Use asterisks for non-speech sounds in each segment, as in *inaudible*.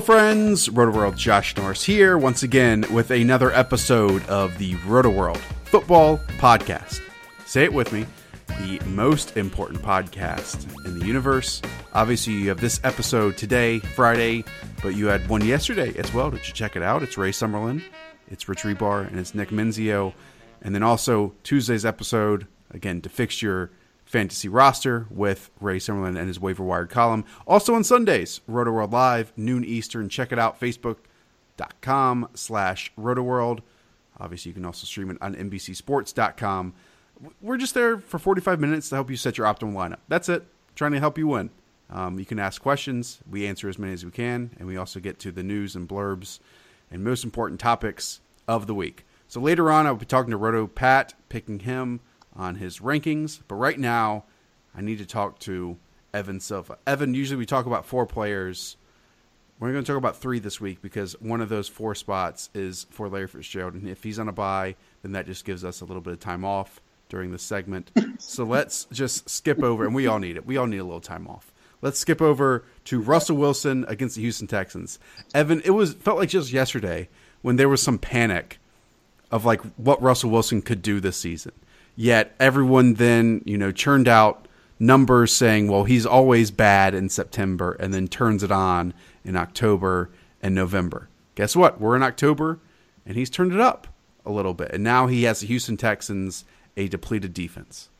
Hello, friends. Roto World Josh Norris here once again with another episode of the Roto World Football Podcast. Say it with me the most important podcast in the universe. Obviously, you have this episode today, Friday, but you had one yesterday as well. Did you check it out? It's Ray Summerlin, it's Rich Hribar, and it's Nick Mensio. And then also Tuesday's episode, again, to fix your fantasy roster with Ray Summerlin and his waiver wired column. Also on Sundays, Roto World Live, noon Eastern. Check it out, facebook.com slash Roto World. Obviously, you can also stream it on NBCSports.com. We're just there for 45 minutes to help you set your optimal lineup. That's it. Trying to help you win. Um, you can ask questions. We answer as many as we can, and we also get to the news and blurbs and most important topics of the week. So later on, I'll be talking to Roto Pat, picking him on his rankings. But right now, I need to talk to Evan Silva. Evan, usually we talk about four players. We're going to talk about three this week because one of those four spots is for Larry Fitzgerald. And if he's on a buy, then that just gives us a little bit of time off during the segment. *laughs* so let's just skip over, and we all need it. We all need a little time off. Let's skip over to Russell Wilson against the Houston Texans. Evan, it was felt like just yesterday when there was some panic of like what Russell Wilson could do this season. Yet everyone then, you know, churned out numbers saying, well, he's always bad in September and then turns it on in October and November. Guess what? We're in October and he's turned it up a little bit. And now he has the Houston Texans a depleted defense.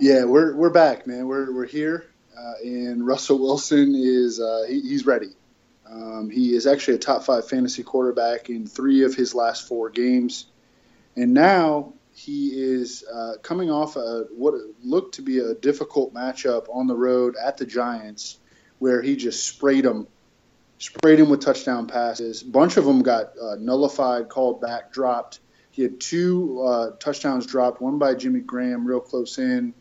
Yeah, we're we're back, man. We're we're here, uh, and Russell Wilson is uh, he, he's ready. Um, he is actually a top five fantasy quarterback in three of his last four games, and now he is uh, coming off a, what looked to be a difficult matchup on the road at the Giants, where he just sprayed them, sprayed him with touchdown passes. A bunch of them got uh, nullified, called back, dropped. He had two uh, touchdowns dropped, one by Jimmy Graham, real close in,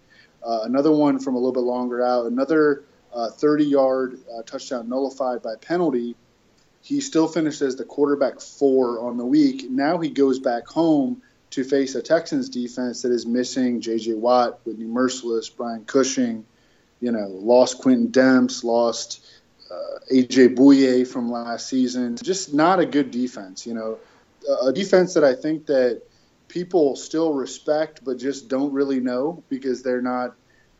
uh, another one from a little bit longer out, another 30-yard uh, uh, touchdown nullified by penalty. He still finished as the quarterback four on the week. Now he goes back home to face a Texans defense that is missing J.J. Watt, Whitney Mercilus, Brian Cushing, you know, lost Quentin Demps, lost uh, A.J. Bouye from last season. Just not a good defense, you know, a defense that I think that people still respect but just don't really know because they're not,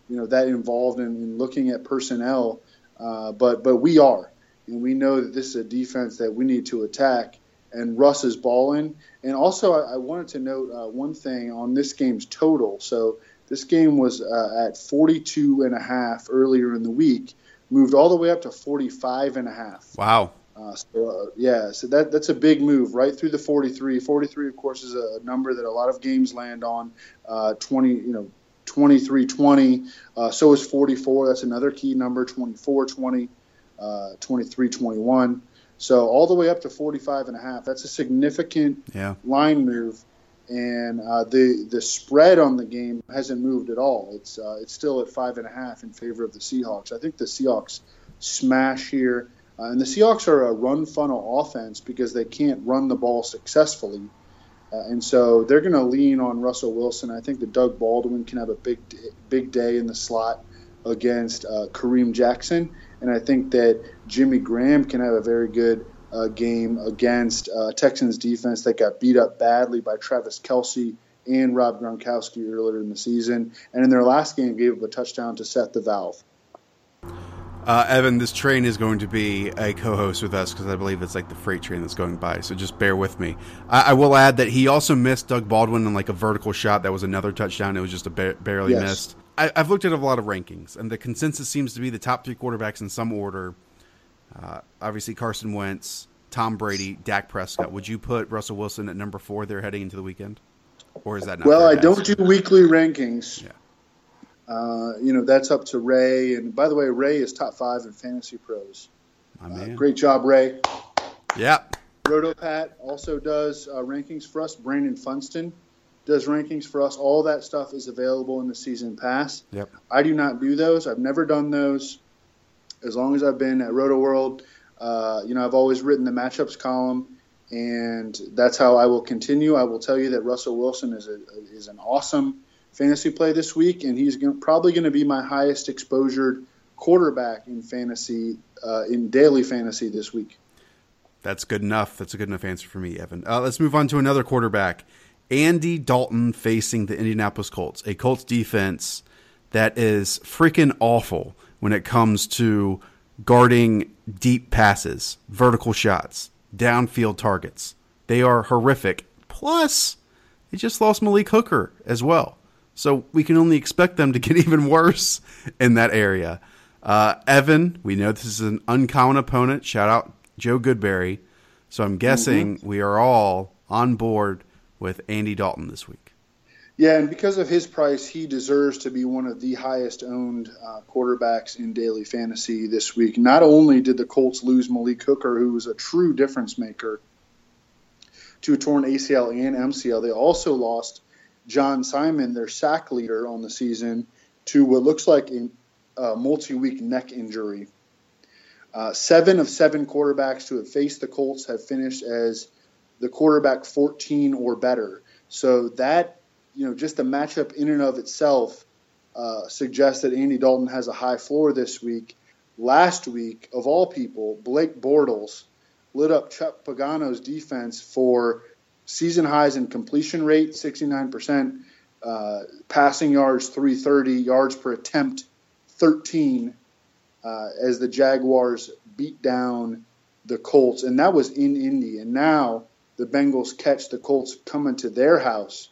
you know, that involved in, in looking at personnel. Uh, but but we are, and we know that this is a defense that we need to attack and Russ is balling. And also, I, I wanted to note uh, one thing on this game's total. So this game was uh, at 42 and a half earlier in the week, moved all the way up to 45 and a half. Wow. Uh, so, uh, yeah, so that that's a big move right through the 43. 43, of course, is a number that a lot of games land on. Uh, 20, you know, 23, 20. Uh, so is 44. That's another key number. 24, 20, 23, 21. So all the way up to 45 and a half. That's a significant yeah. line move. And uh, the the spread on the game hasn't moved at all. It's uh, it's still at five and a half in favor of the Seahawks. I think the Seahawks smash here, uh, and the Seahawks are a run funnel offense because they can't run the ball successfully, uh, and so they're going to lean on Russell Wilson. I think that Doug Baldwin can have a big big day in the slot against uh, Kareem Jackson, and I think that Jimmy Graham can have a very good uh, game against uh, Texans defense that got beat up badly by Travis Kelce and Rob Gronkowski earlier in the season, and in their last game gave up a touchdown to Seth DeValve. Uh, Evan, this train is going to be a co-host with us because I believe it's like the freight train that's going by. So just bear with me. I, I, will add that he also missed Doug Baldwin in like a vertical shot that was another touchdown. It was just a ba- barely yes. missed. I, have looked at a lot of rankings, and the consensus seems to be the top three quarterbacks in some order. Uh, obviously, Carson Wentz, Tom Brady, Dak Prescott. Would you put Russell Wilson at number four there heading into the weekend, or is that not? Well, I don't do weekly rankings. Yeah. Uh, you know, that's up to Ray. And by the way, Ray is top five in Fantasy Pros. Uh, great job, Ray. Yep. RotoPat also does uh, rankings for us. Brandon Funston does rankings for us. All that stuff is available in the season pass. Yep. I do not do those. I've never done those. As long as I've been at Roto World, uh, you know, I've always written the matchups column, and that's how I will continue. I will tell you that Russell Wilson is a, is an awesome fantasy play this week, and he's gonna, probably going to be my highest exposure quarterback in fantasy uh, in daily fantasy this week. That's good enough. That's a good enough answer for me, Evan. Uh, let's move on to another quarterback, Andy Dalton, facing the Indianapolis Colts, a Colts defense that is freaking awful when it comes to guarding deep passes, vertical shots, downfield targets. They are horrific. Plus, they just lost Malik Hooker as well. So we can only expect them to get *laughs* even worse in that area. Uh, Evan, we know this is an uncommon opponent. Shout out Joe Goodberry. So I'm guessing mm-hmm. we are all on board with Andy Dalton this week. Yeah, and because of his price, he deserves to be one of the highest owned uh, quarterbacks in daily fantasy this week. Not only did the Colts lose Malik Hooker, who was a true difference maker, to a torn ACL and MCL, they also lost John Simon, their sack leader on the season, to what looks like a, multi week neck injury. Uh, seven of seven quarterbacks to have faced the Colts have finished as the quarterback 14 or better. So that, you know, just the matchup in and of itself uh, suggests that Andy Dalton has a high floor this week. Last week, of all people, Blake Bortles lit up Chuck Pagano's defense for season highs in completion rate, 69%, uh, passing yards, 330, yards per attempt, 13, uh, as the Jaguars beat down the Colts. And that was in Indy. And now the Bengals catch the Colts coming to their house.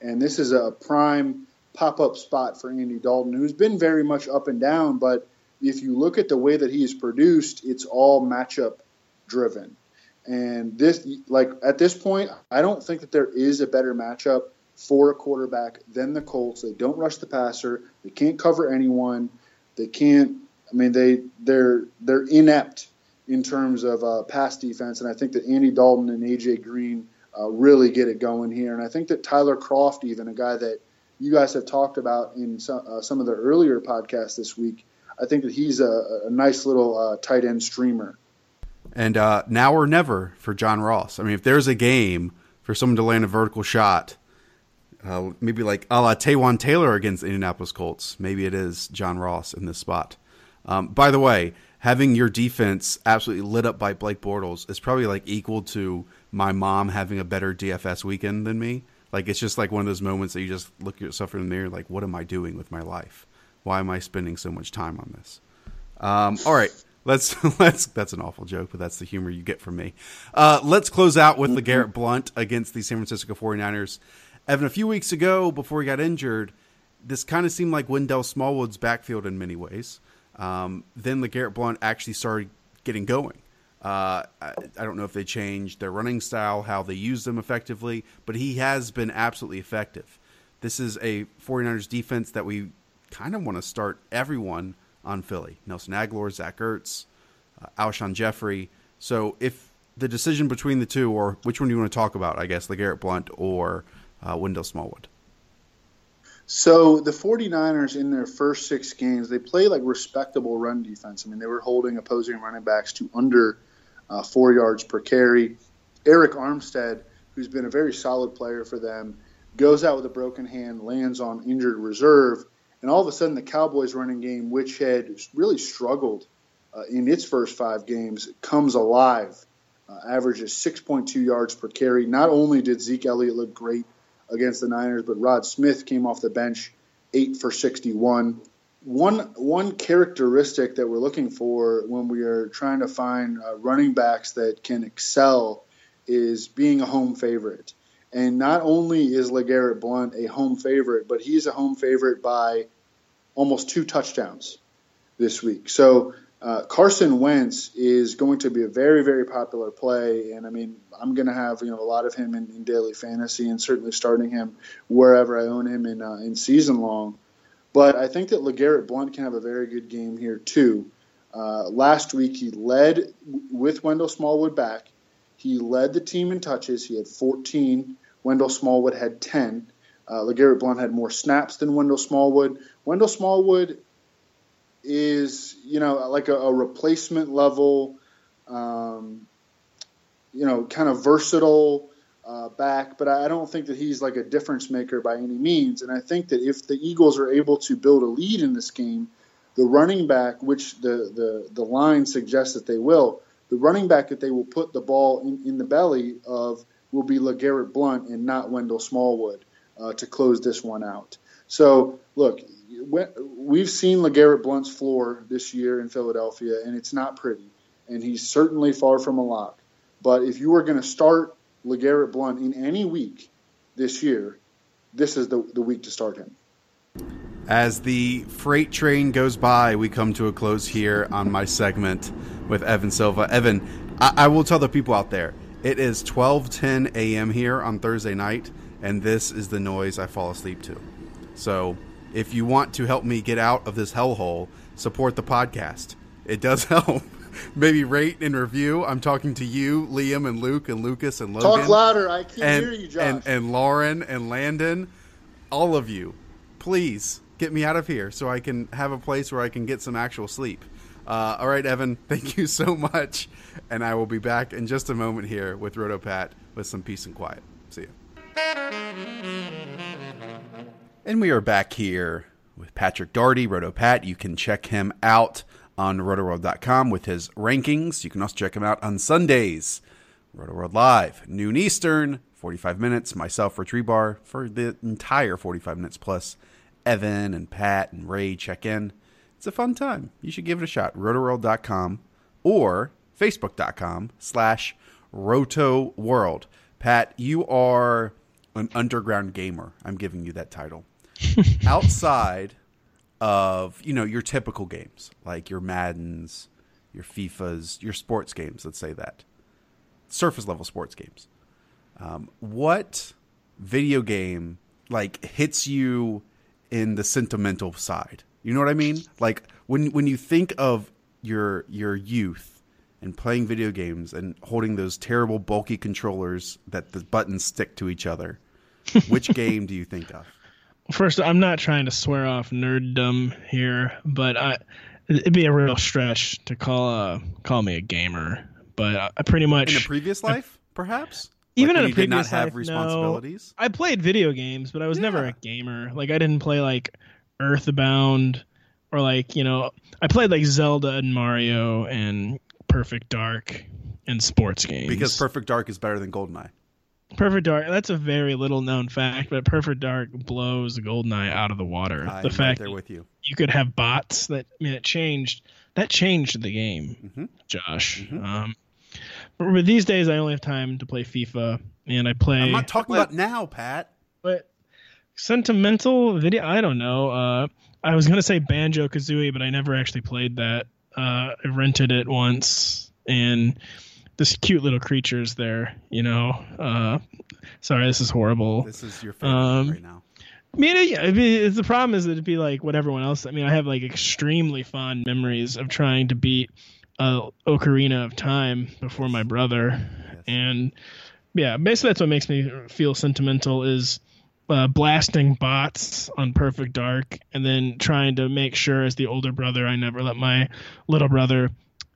And this is a prime pop up spot for Andy Dalton, who's been very much up and down. But if you look at the way that he's produced, it's all matchup driven. And this, like at this point, I don't think that there is a better matchup for a quarterback than the Colts. They don't rush the passer. They can't cover anyone. They can't. I mean, they they're they're inept in terms of uh, pass defense. And I think that Andy Dalton and AJ Green uh, really get it going here. And I think that Tyler Kroft, even a guy that you guys have talked about in some, uh, some of the earlier podcasts this week, I think that he's a, a nice little uh, tight end streamer. And uh, now or never for John Ross. I mean, if there's a game for someone to land a vertical shot, uh, maybe like a la Taywan Taylor against Indianapolis Colts, maybe it is John Ross in this spot. Um, by the way, having your defense absolutely lit up by Blake Bortles is probably like equal to my mom having a better DFS weekend than me. Like it's just like one of those moments that you just look at yourself in the mirror, like, what am I doing with my life? Why am I spending so much time on this? Um, all right. Let's *laughs* let's that's an awful joke, but that's the humor you get from me. Uh, let's close out with LeGarrette Blount against the San Francisco 49ers. Evan, a few weeks ago, before he got injured, this kind of seemed like Wendell Smallwood's backfield in many ways. Um, then LeGarrette Blount actually started getting going. Uh, I, I, don't know if they changed their running style, how they use them effectively, but he has been absolutely effective. This is a 49ers defense that we kind of want to start everyone on Philly. Nelson Agholor, Zach Ertz, uh, Alshon Jeffery. So if the decision between the two, or which one do you want to talk about, I guess, LeGarrette Blount or uh, Wendell Smallwood? So the 49ers in their first six games, they play like respectable run defense. I mean, they were holding opposing running backs to under uh, four yards per carry. Arik Armstead, who's been a very solid player for them, goes out with a broken hand, lands on injured reserve, and all of a sudden, the Cowboys' running game, which had really struggled uh, in its first five games, comes alive. Uh, averages 6.2 yards per carry. Not only did Zeke Elliott look great against the Niners, but Rod Smith came off the bench, eight for 61. one one characteristic that we're looking for when we are trying to find uh, running backs that can excel is being a home favorite. And not only is LeGarrette Blount a home favorite, but he's a home favorite by almost two touchdowns this week. So uh, Carson Wentz is going to be a very, very popular play, and I mean, I'm going to have you know a lot of him in, in, daily fantasy, and certainly starting him wherever I own him in uh, in season long. But I think that LeGarrette Blount can have a very good game here too. Uh, last week he led with Wendell Smallwood back. He led the team in touches. He had 14. Wendell Smallwood had 10. Uh, LeGarrette Blount had more snaps than Wendell Smallwood. Wendell Smallwood is, you know, like a, a replacement level, um, you know, kind of versatile uh, back, but I don't think that he's like a difference maker by any means. And I think that if the Eagles are able to build a lead in this game, the running back, which the, the, the line suggests that they will, the running back that they will put the ball in, in the belly of will be LeGarrette Blount and not Wendell Smallwood uh, to close this one out. So, look, we've seen LeGarrette Blount's floor this year in Philadelphia, and it's not pretty. And he's certainly far from a lock. But if you were going to start LeGarrette Blount in any week this year, this is the, the week to start him. As the freight train goes by, we come to a close here on my segment with Evan Silva. Evan, I, I will tell the people out there, it is 12:10 a.m. here on Thursday night, and this is the noise I fall asleep to. So, if you want to help me get out of this hellhole, support the podcast. It does *laughs* help. Maybe rate and review. I'm talking to you, Liam, and Luke, and Lucas, and Logan. Talk louder. I can't and, hear you, Josh. And, and Lauren and Landon, all of you, please get me out of here so I can have a place where I can get some actual sleep. Uh, all right, Evan, *laughs* thank you so much. And I will be back in just a moment here with Roto Pat with some peace and quiet. See you. And we are back here with Patrick Daugherty, Roto Pat. You can check him out on rotoworld.com with his rankings. You can also check him out on Sundays. Rotoworld Live, noon Eastern, 45 minutes. Myself, Rich Hribar, for the entire 45 minutes, plus Evan and Pat and Ray check in. It's a fun time. You should give it a shot. Rotoworld.com or Facebook.com slash rotoworld. Pat, you are an underground gamer. I'm giving you that title. *laughs* Outside of, you know, your typical games, like your Maddens, your FIFAs, your sports games, let's say that. Surface level sports games. Um, what video game like hits you in the sentimental side? You know what I mean? Like when when you think of your your youth and playing video games and holding those terrible bulky controllers that the buttons stick to each other, which *laughs* game do you think of? First, I'm not trying to swear off nerddom here, but I it'd be a real stretch to call uh call me a gamer. But I pretty much in a previous life, perhaps. Even like in a previous life, have responsibilities. No, I played video games, but I was Yeah. never a gamer. Like I didn't play like Earthbound or like you know I played like Zelda and Mario and Perfect Dark and sports games Because Perfect Dark is better than Goldeneye. Perfect Dark. That's a very little known fact, but Perfect Dark blows Goldeneye out of the water. I'm the right fact there that with you. you could have bots that I mean it changed that changed the game, Mhm. Josh. Mhm. Um, but but these days I only have time to play FIFA, and I play. I'm not talking but- about now, Pat. but sentimental video. I don't know. Uh, I was gonna say Banjo Kazooie, but I never actually played that. Uh, I rented it once, and this cute little creatures there. You know. Uh, sorry, this is horrible. This is your favorite Um, right now. I mean, it, I mean, the problem is that it'd be like what everyone else. I mean, I have like extremely fond memories of trying to beat uh, Ocarina of Time before my brother, and yeah, basically that's what makes me feel sentimental is uh, blasting bots on Perfect Dark, and then trying to make sure as the older brother I never let my little brother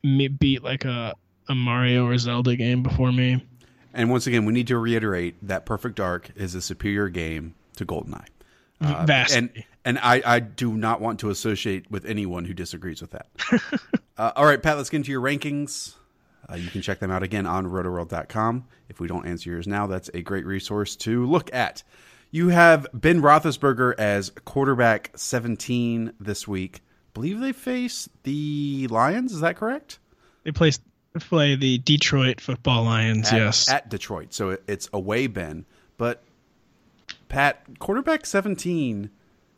me- beat like a a Mario or Zelda game before me. And once again, we need to reiterate that Perfect Dark is a superior game to Goldeneye. Uh, Vastly. and and I, I do not want to associate with anyone who disagrees with that. *laughs* uh, all right, Pat, let's get into your rankings. Uh, you can check them out again on rotoworld.com. If we don't answer yours now, that's a great resource to look at. You have Ben Roethlisberger as quarterback 17 this week. believe they face the Lions. Is that correct? They play play the Detroit Football Lions. At, yes, at Detroit. So it, it's away, Ben. But Pat, quarterback 17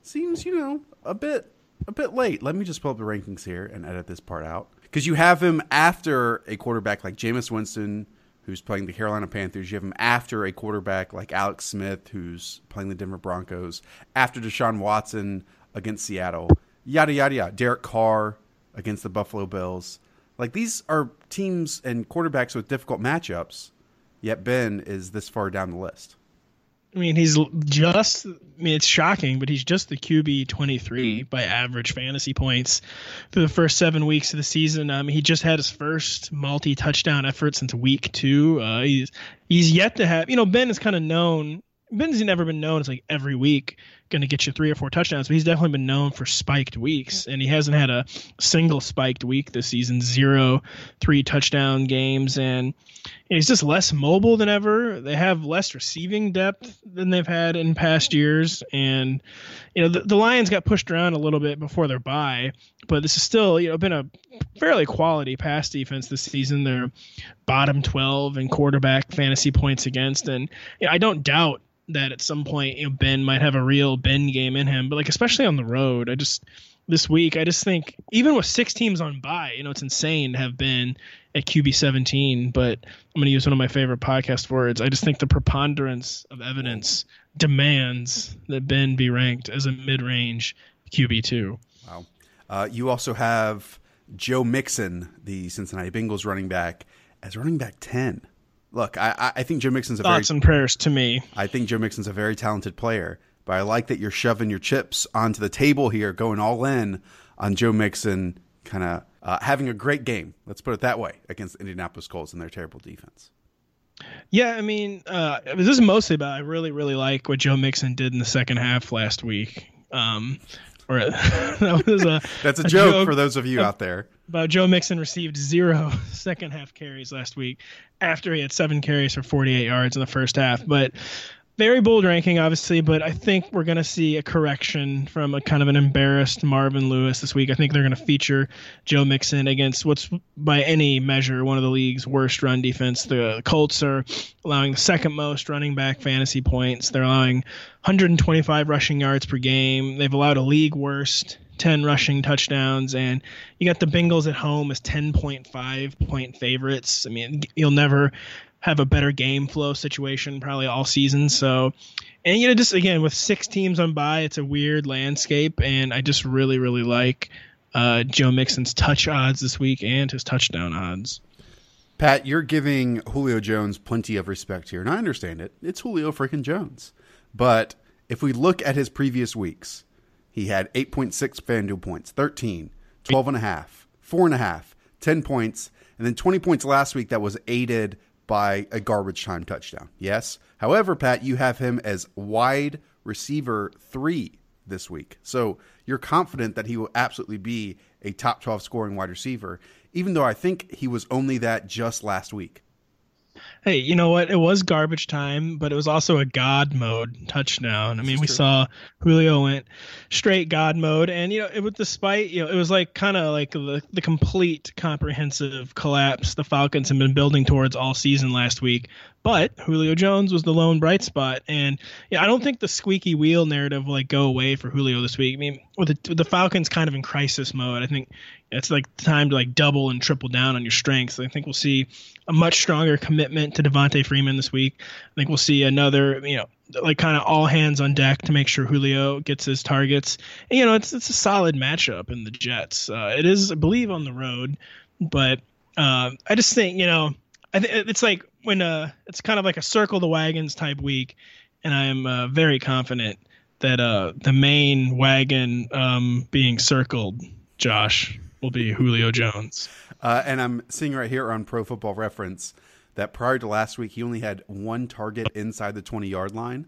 seems, you know, a bit a bit late. Let me just pull up the rankings here and edit this part out because you have him after a quarterback like Jameis Winston, who's playing the Carolina Panthers. You have him after a quarterback like Alex Smith, who's playing the Denver Broncos. After Deshaun Watson against Seattle, yada yada yada. Derek Carr against the Buffalo Bills. Like these are teams and quarterbacks with difficult matchups. Yet Ben is this far down the list. I mean, he's just, I mean, it's shocking, but he's just the QB 23 by average fantasy points through the first seven weeks of the season. Um, he just had his first multi touchdown effort since week two. Uh, he's, he's yet to have, you know, Ben is kind of known, Ben's never been known as like every week going to get you three or four touchdowns, but he's definitely been known for spiked weeks, and he hasn't had a single spiked week this season. Zero three touchdown games, and he's just less mobile than ever. They have less receiving depth than they've had in past years, and you know the, the Lions got pushed around a little bit before their bye, but this is still you know been a fairly quality pass defense this season. They're bottom twelve in quarterback fantasy points against, and you know, I don't doubt that at some point you know Ben might have a real Ben game in him, but like especially on the road, I just this week I just think even with six teams on bye, you know it's insane to have been at QB 17. But I'm going to use one of my favorite podcast words. I just think the preponderance of evidence demands that Ben be ranked as a mid-range QB two. Wow. Uh, you also have Joe Mixon, the Cincinnati Bengals running back, as running back 10 look, I, I think Joe Mixon's a thoughts very, and prayers to me. I think Joe Mixon's a very talented player, but I like that you're shoving your chips onto the table here, going all in on Joe Mixon, kind of uh, having a great game. Let's put it that way against Indianapolis Colts and their terrible defense. Yeah, I mean, uh, this is mostly about I really, really like what Joe Mixon did in the second half last week. Um, or *laughs* that was a that's a, a joke, joke, for those of you out there. About Joe Mixon received zero *laughs* second half carries last week after he had seven carries for 48 yards in the first half. But very bold ranking, obviously, but I think we're going to see a correction from a kind of an embarrassed Marvin Lewis this week. I think they're going to feature Joe Mixon against what's by any measure one of the league's worst run defense. The Colts are allowing the second most running back fantasy points. They're allowing 125 rushing yards per game. They've allowed a league worst 10 rushing touchdowns and you got the Bengals at home as 10.5 point favorites. I mean, you'll never have a better game flow situation probably all season. So, and you know, just again with six teams on by, it's a weird landscape, and I just really, really like uh, Joe Mixon's touch odds this week and his touchdown odds. Pat, you're giving Julio Jones plenty of respect here, and I understand it. It's Julio freaking Jones. But if we look at his previous weeks, he had 8.6 FanDuel points, 13, 12 and a half, four and a half, 10 points, and then 20 points last week that was aided by a garbage time touchdown. Yes. However, Pat, you have him as wide receiver three this week. So you're confident that he will absolutely be a top 12 scoring wide receiver, even though I think he was only that just last week hey, you know what? It was garbage time, but it was also a God mode touchdown. I mean, we true. saw Julio went straight God mode, and you know, it was despite you know, it was like kind of like the the complete comprehensive collapse the Falcons have been building towards all season last week. But Julio Jones was the lone bright spot, and yeah, I don't think the squeaky wheel narrative will like go away for Julio this week. I mean, with the, with the Falcons kind of in crisis mode, I think it's like time to like double and triple down on your strengths. I think we'll see a much stronger commitment to Devonta Freeman this week. I think we'll see another, you know, like kind of all hands on deck to make sure Julio gets his targets. And, you know, it's it's a solid matchup in the Jets. Uh, it is, I believe, on the road, but uh, I just think you know, I th- it's like when uh, it's kind of like a circle the wagons type week, and I am uh, very confident that uh, the main wagon um, being circled, Josh, will be Julio Jones. Uh, and I'm seeing right here on Pro Football Reference that prior to last week, he only had one target inside the 20 yard line,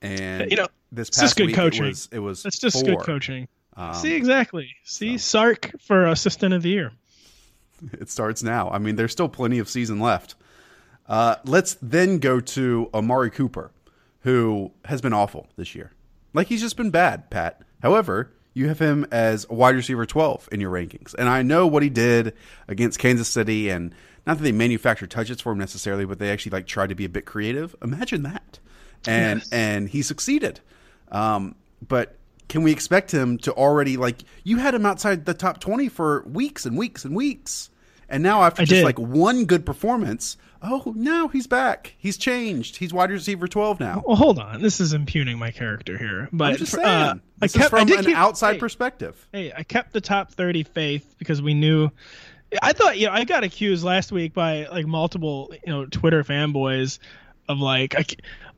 and you know this past good week coaching. it was it was that's just four. good coaching. Um, See exactly. See so. Sark for assistant of the year. *laughs* It starts now. I mean, there's still plenty of season left. Uh, let's then go to Amari Cooper, who has been awful this year. Like he's just been bad, Pat. However, you have him as a wide receiver 12 in your rankings. And I know what he did against Kansas City and not that they manufactured touches for him necessarily, but they actually like tried to be a bit creative. Imagine that. And yes. and he succeeded. Um, but can we expect him to already like you had him outside the top 20 for weeks and weeks and weeks. And now after I just did. like one good performance, oh, now he's back. He's changed. He's wide receiver 12 now. Well, hold on. This is impugning my character here. But I'm just saying. Uh, I kept from an keep, outside hey, perspective. Hey, I kept the top 30 faith because we knew I thought, you know, I got accused last week by like multiple, you know, Twitter fanboys of like I,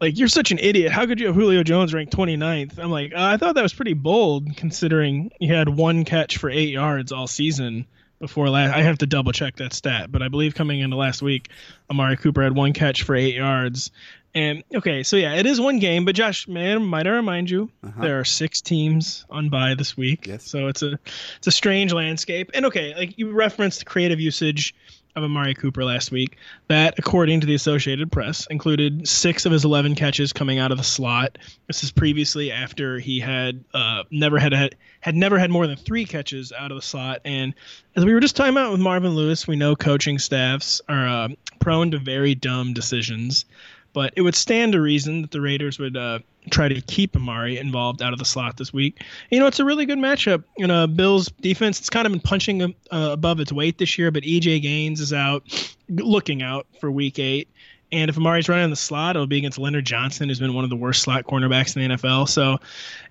like you're such an idiot. How could you have Julio Jones ranked 29th? I'm like, uh, I thought that was pretty bold considering he had one catch for 8 yards all season before last. I have to double check that stat, but I believe coming into last week, Amari Cooper had one catch for eight yards. And okay, so yeah, it is one game, but Josh, man, might I remind you, uh-huh. there are six teams on bye this week. Yes. So it's a it's a strange landscape. And okay, like you referenced creative usage of Amari Cooper last week. That, according to the Associated Press, included six of his 11 catches coming out of the slot. This is previously after he had uh, never had, had had never had more than three catches out of the slot. And as we were just talking about with Marvin Lewis, we know coaching staffs are uh, prone to very dumb decisions. But it would stand to reason that the Raiders would uh, try to keep Amari involved out of the slot this week. You know, it's a really good matchup. You know, Bills defense, it's kind of been punching uh, above its weight this year, but EJ Gaines is out, looking out for week eight. And if Amari's running in the slot, it'll be against Leonard Johnson, who's been one of the worst slot cornerbacks in the NFL. So,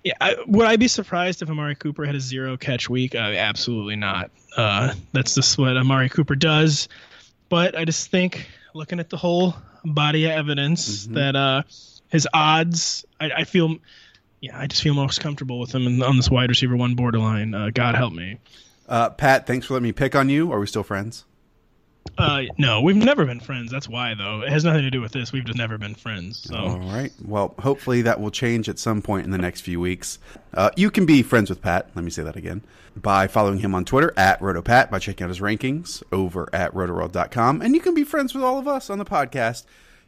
yeah, I, would I be surprised if Amari Cooper had a zero catch week? Uh, absolutely not. Uh, that's just what Amari Cooper does. But I just think, looking at the whole body of evidence mm-hmm. that uh, his odds. I, I, feel, yeah, I just feel most comfortable with him in, on this wide receiver one borderline. Uh, God help me. Uh, Pat, thanks for letting me pick on you. Are we still friends? Uh, no, we've never been friends. That's why, though. It has nothing to do with this. We've just never been friends. So. All right. Well, hopefully that will change at some point in the next few weeks. Uh, you can be friends with Pat. Let me say that again by following him on Twitter at RotoPat, by checking out his rankings over at rotoworld.com. And you can be friends with all of us on the podcast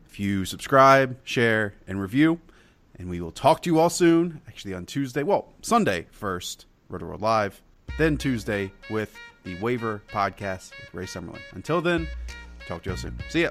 if you subscribe, share, and review. And we will talk to you all soon, actually on Tuesday. Well, Sunday first, RotoWorld Live. Then Tuesday with the Waiver Podcast with Ray Summerlin. Until then, talk to you all soon. See ya.